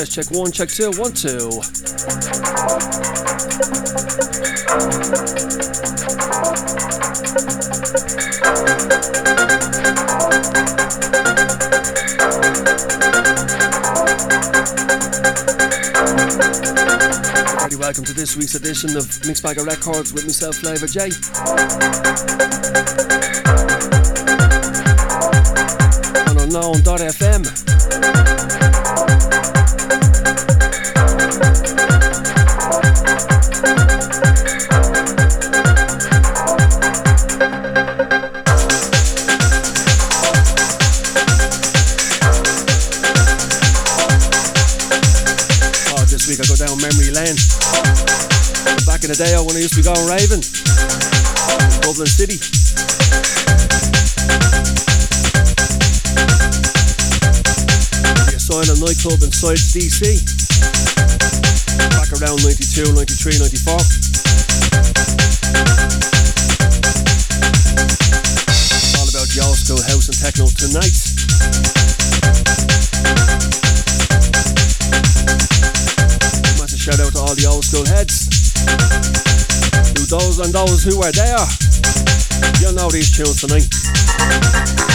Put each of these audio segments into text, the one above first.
Yes, check one, check two, one, two. welcome to this week's edition of Mixbagger Records with myself, FLavRjay. On unknown.fm. day when I used to be going raving. Dublin City. The Asylum nightclub in Sides DC. Back around 92, 93, 94. all about school house and techno tonight. Shout out to all the old school heads and those who were there. You know these tunes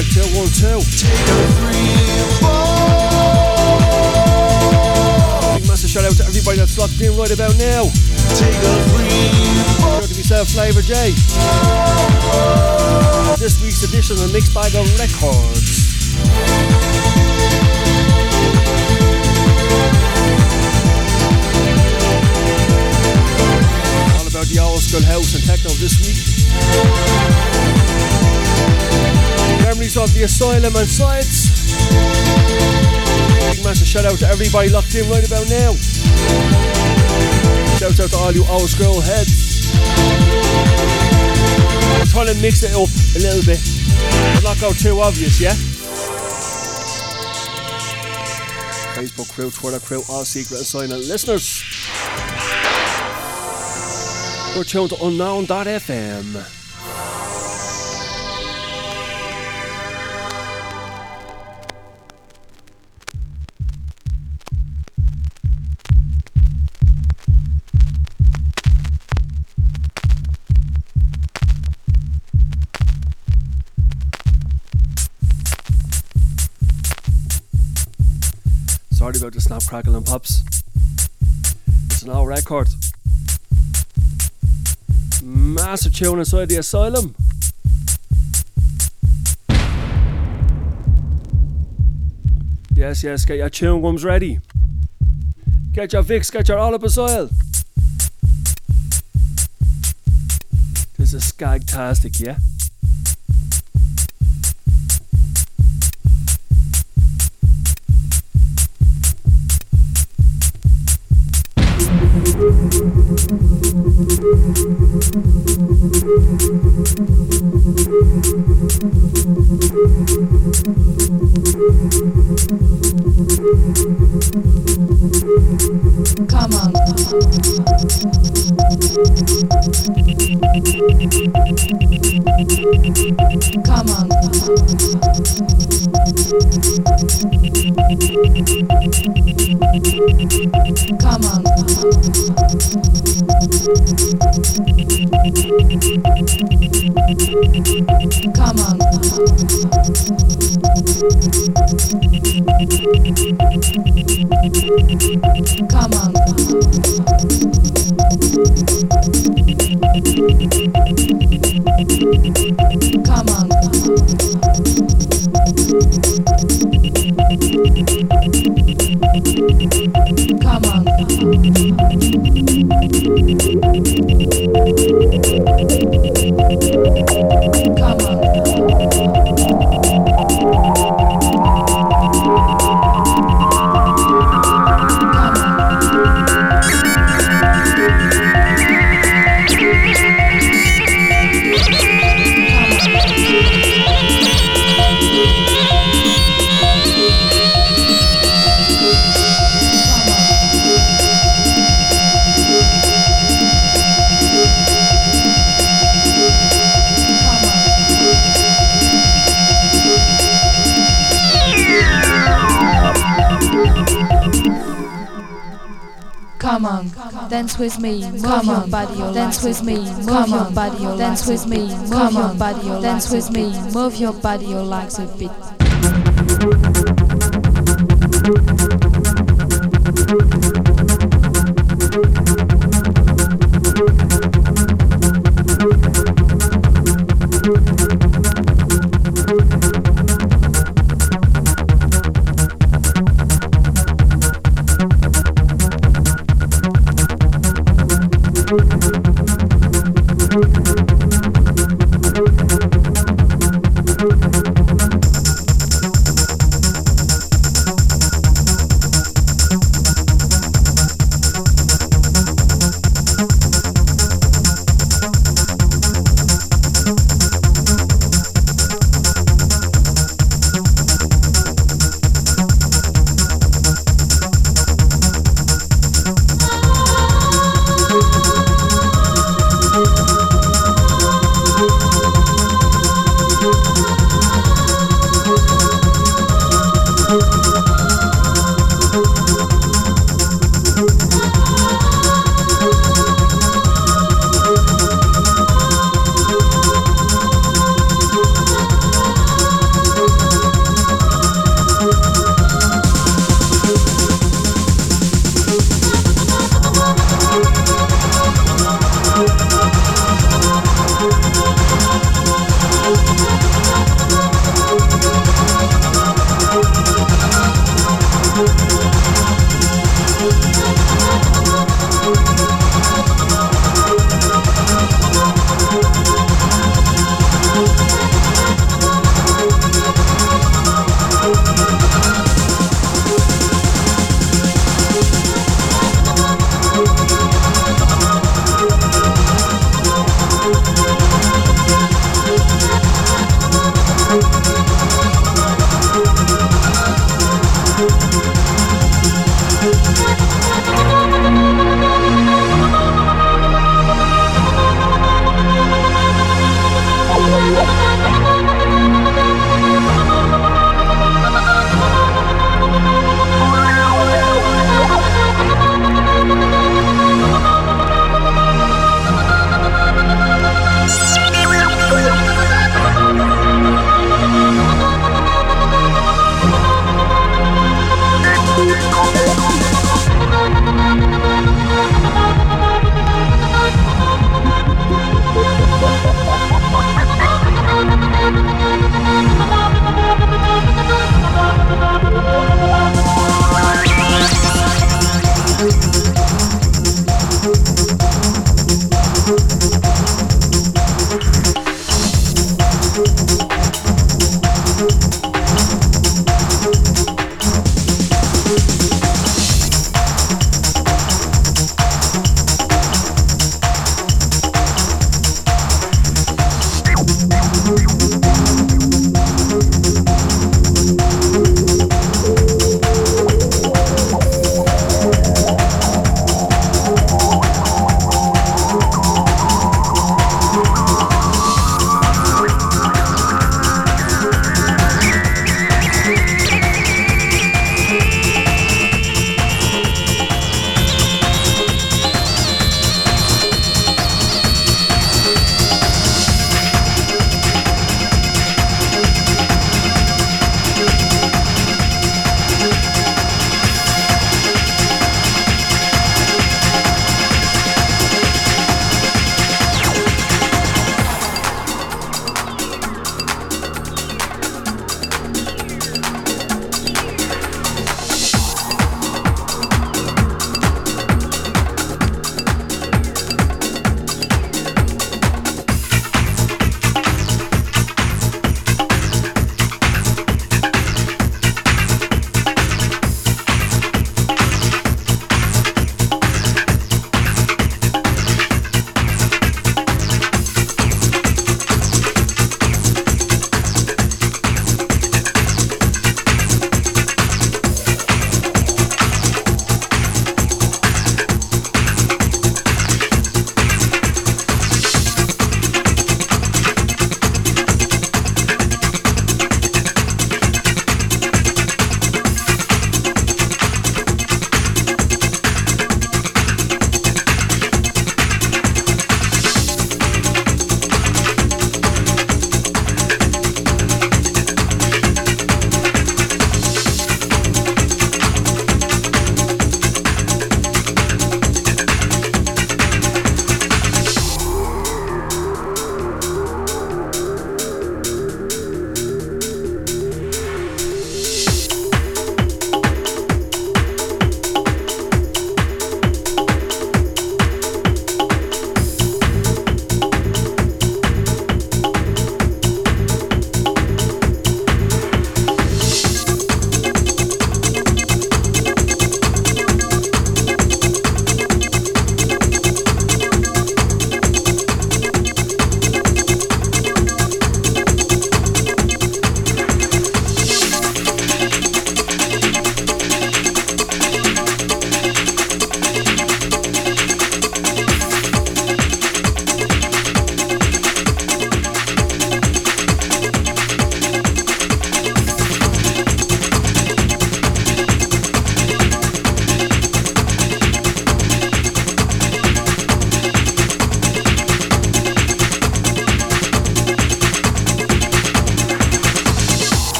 Sector 1 2. Big massive shout out to everybody that's locked in right about now. Take Sure to be served FLavRjay. This week's edition of Mixed Bag of Records. About the old school house and techno this week. Memories of the asylum and Sides. Big massive shout out to everybody locked in right about now. Shout out to all you old school heads. I'm trying to mix it up a little bit. But not go too obvious, yeah? Facebook crew, Twitter crew, all secret and silent listeners. We're tuned to unknown.fm. About the snap, crackle, and pops. It's an old record. Massive tune inside the asylum. Yes, yes, get your chewing gums ready. Get your Vicks, get your Olbas Oil. This is skagtastic, yeah? With me, move Come your on. Body, your dance with me, move your body, dance with me, move your body, dance with me, move your body, your legs a bit.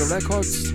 Of Records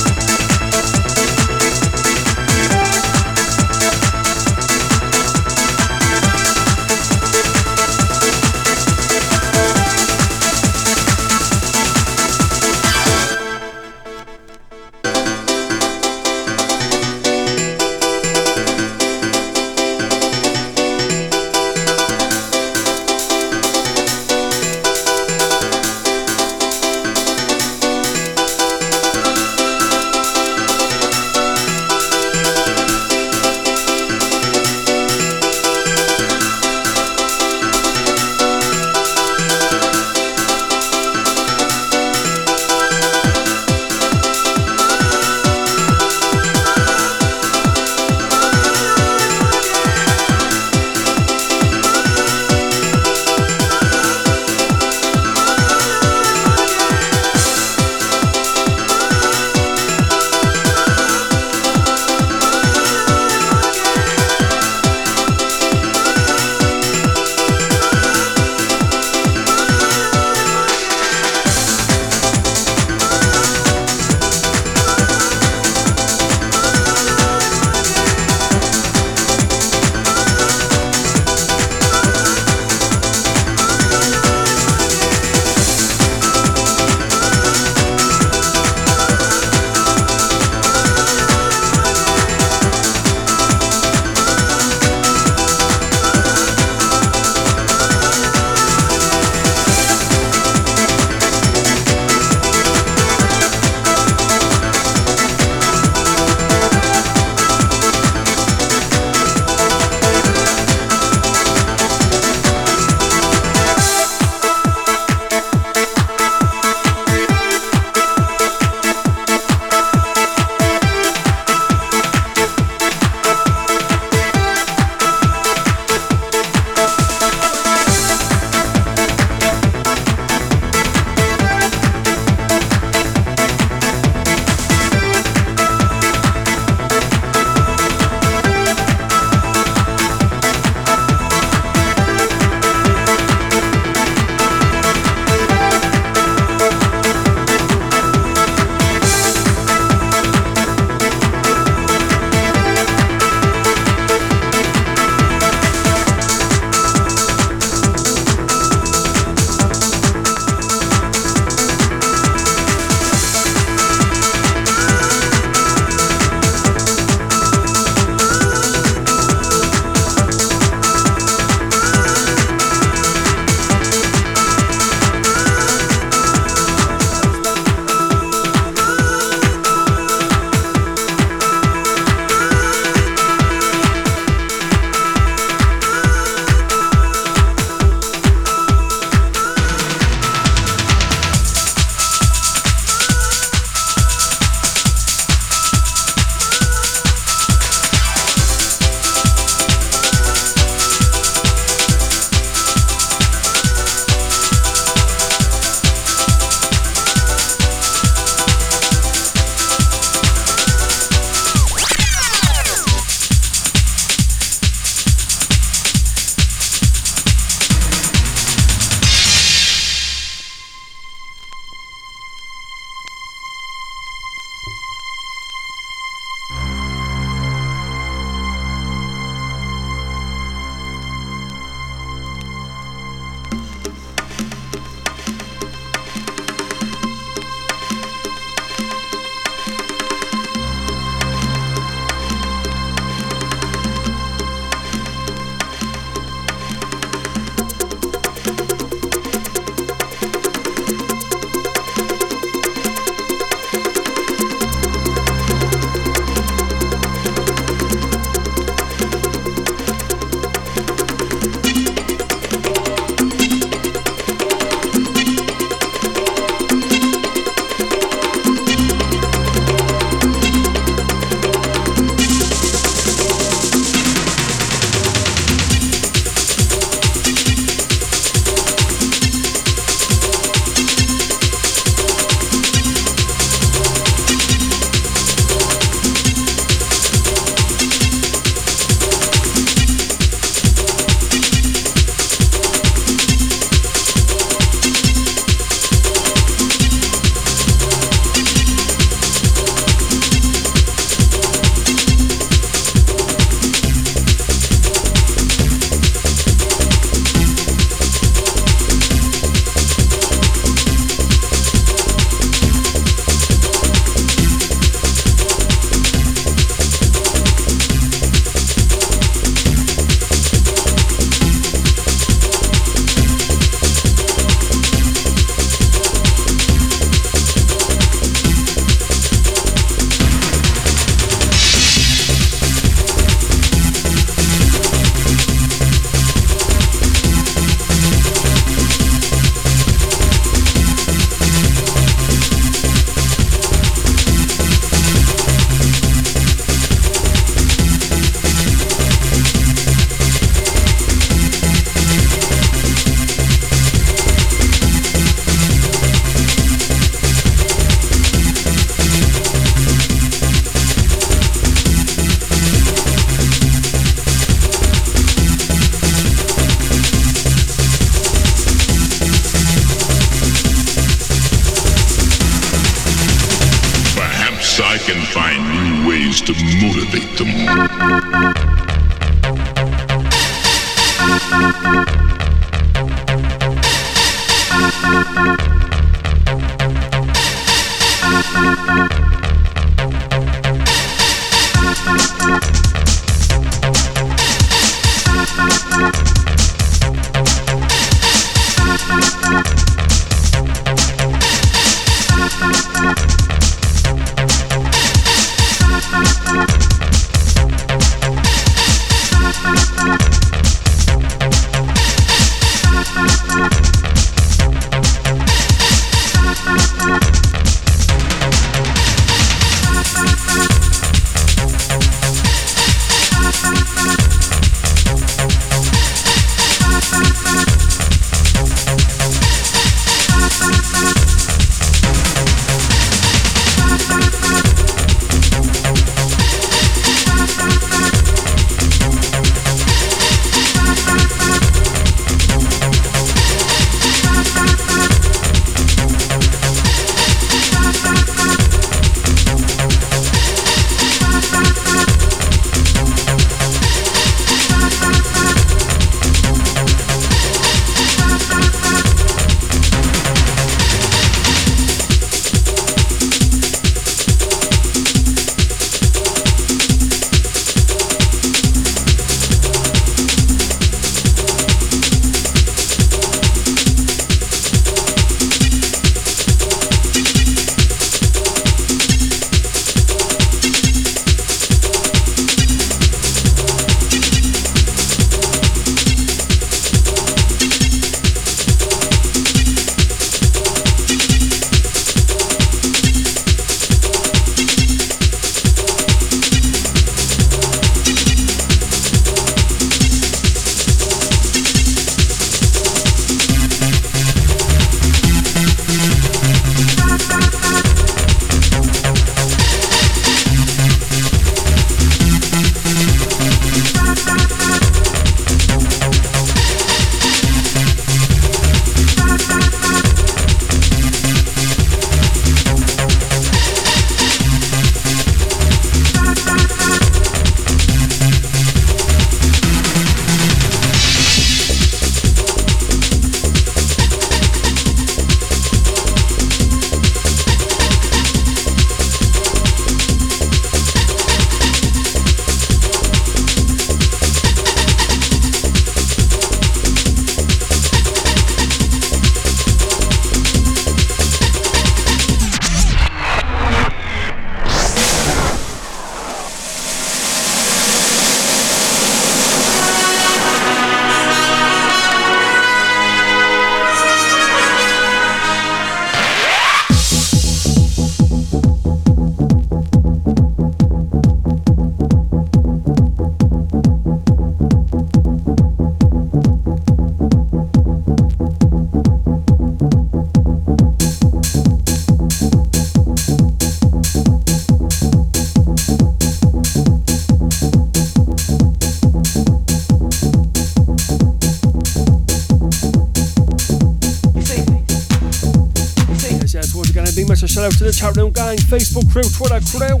Facebook crew, Twitter crew. You're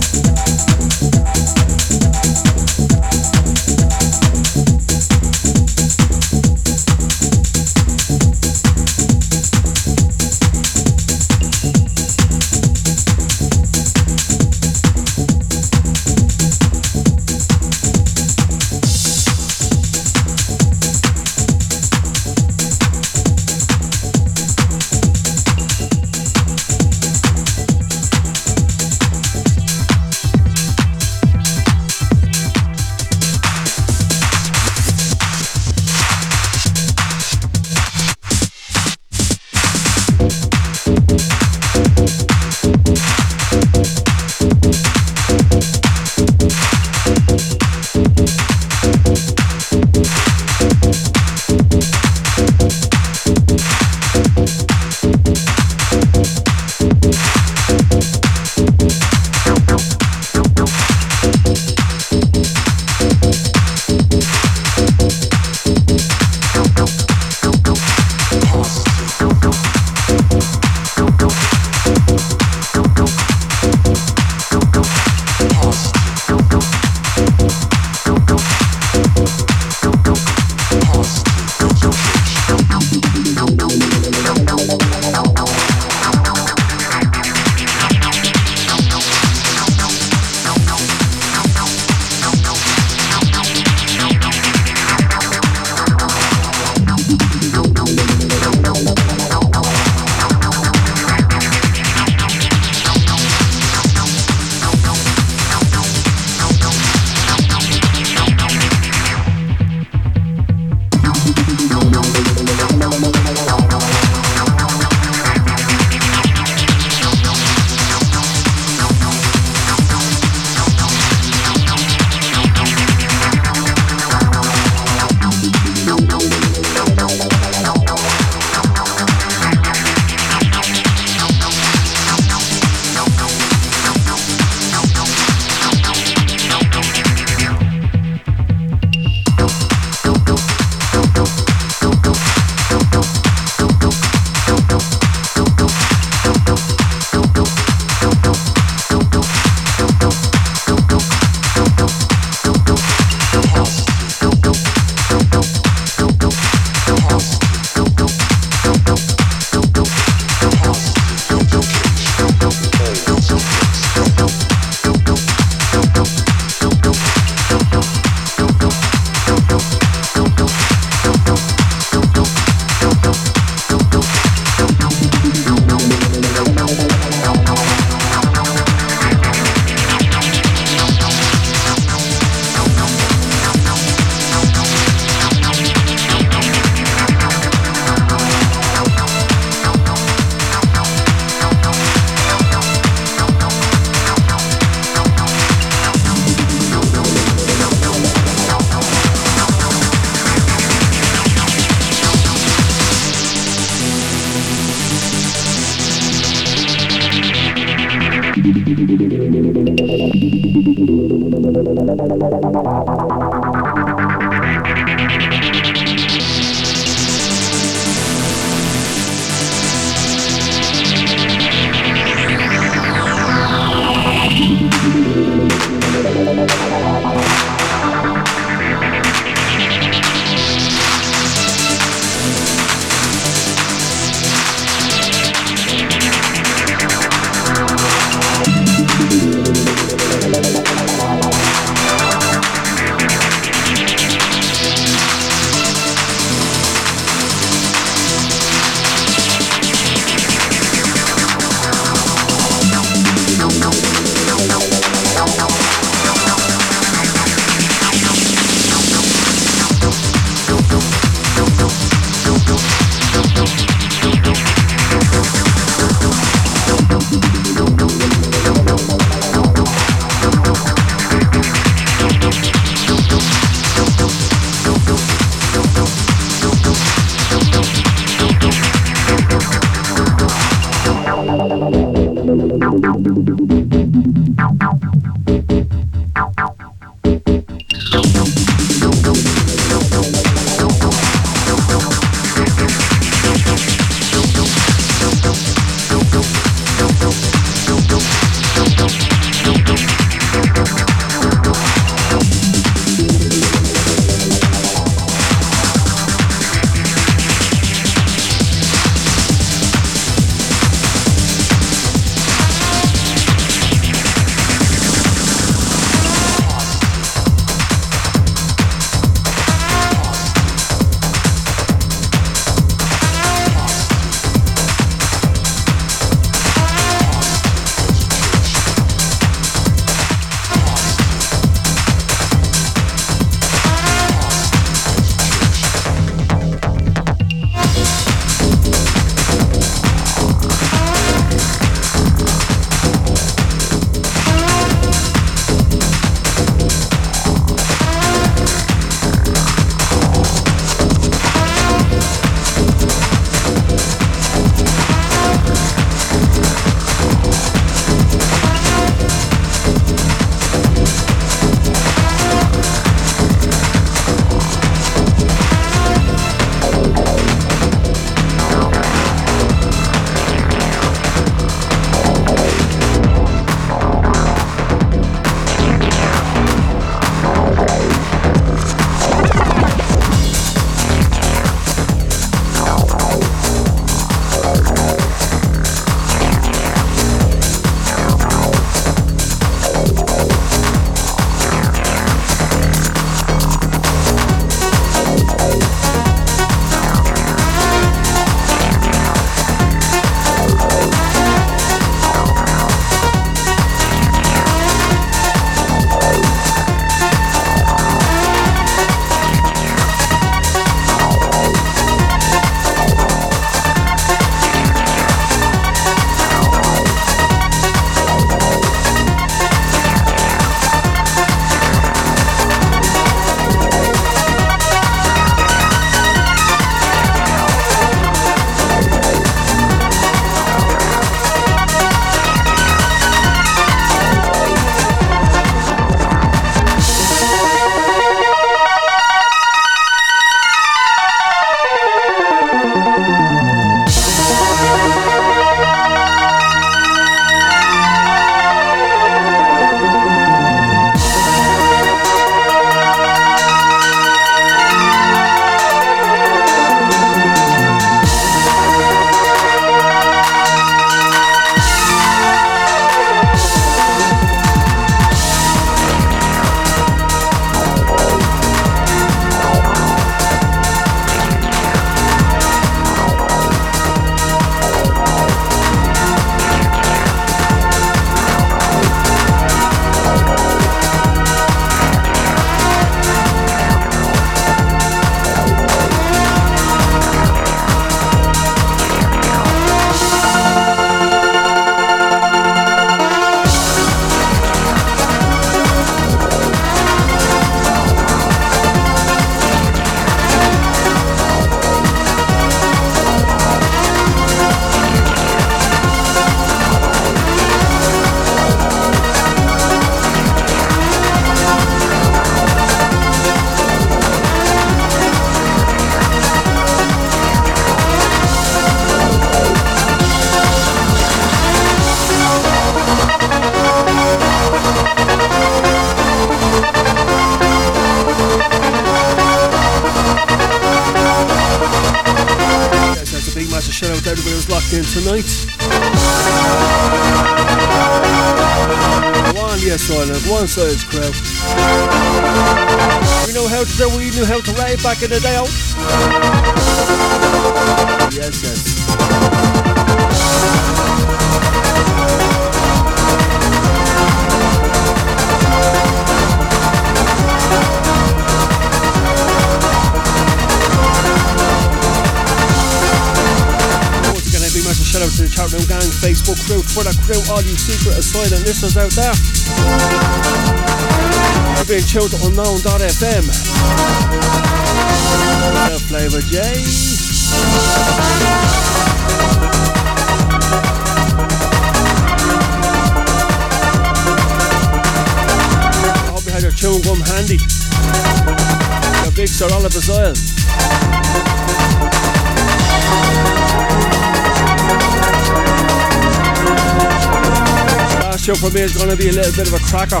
is going to be a little bit of a cracker.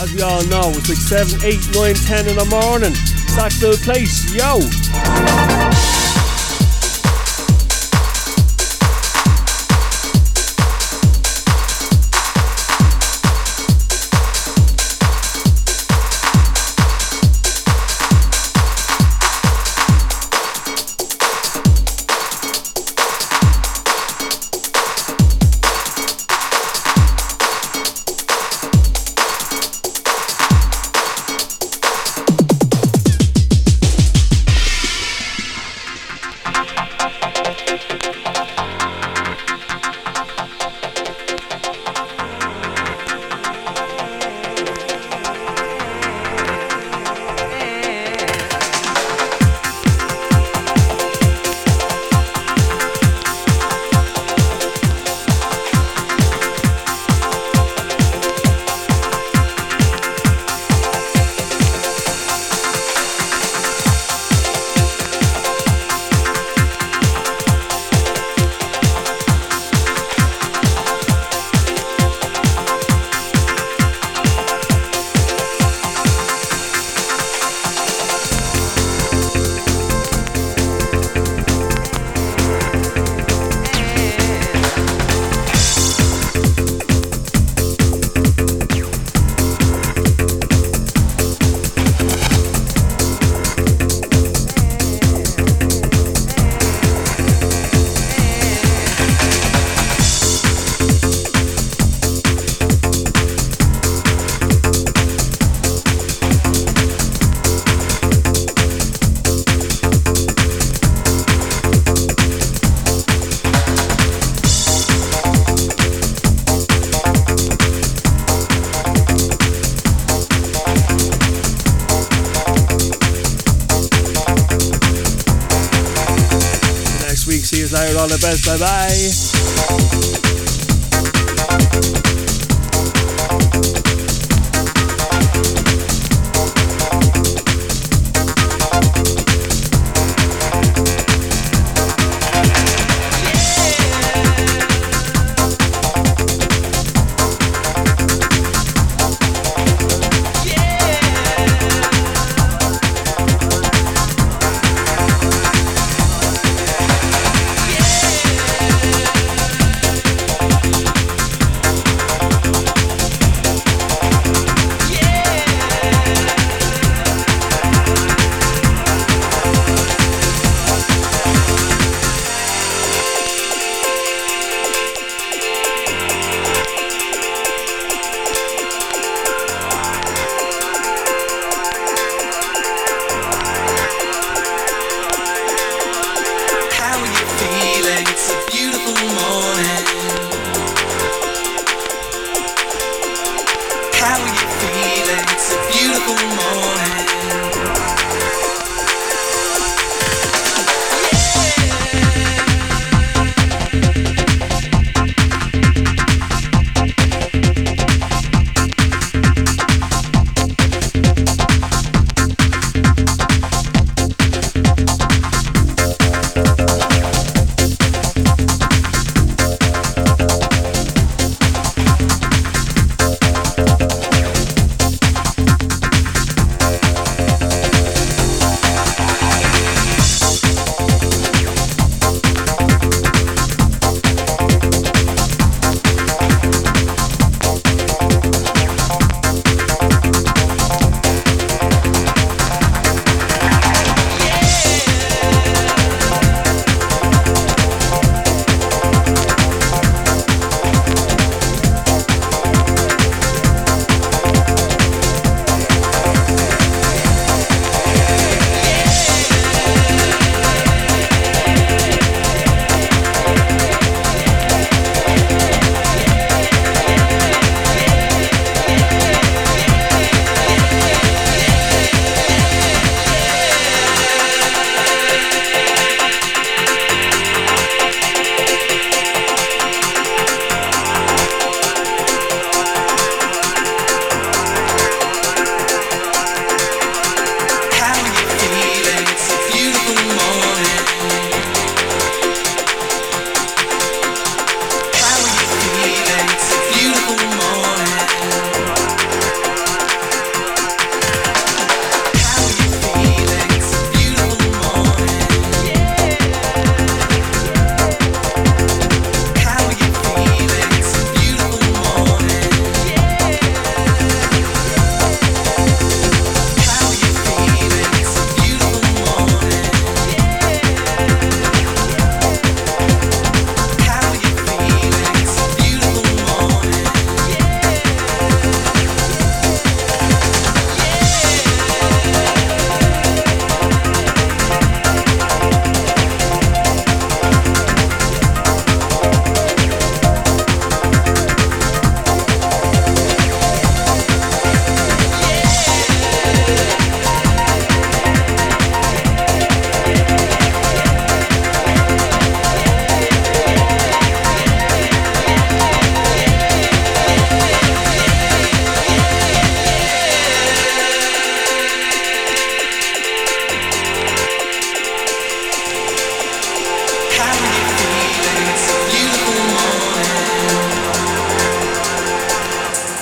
As we all know, it's like 7, 8, 9, 10 in the morning. Sackville Place, yo! all the best. Bye bye.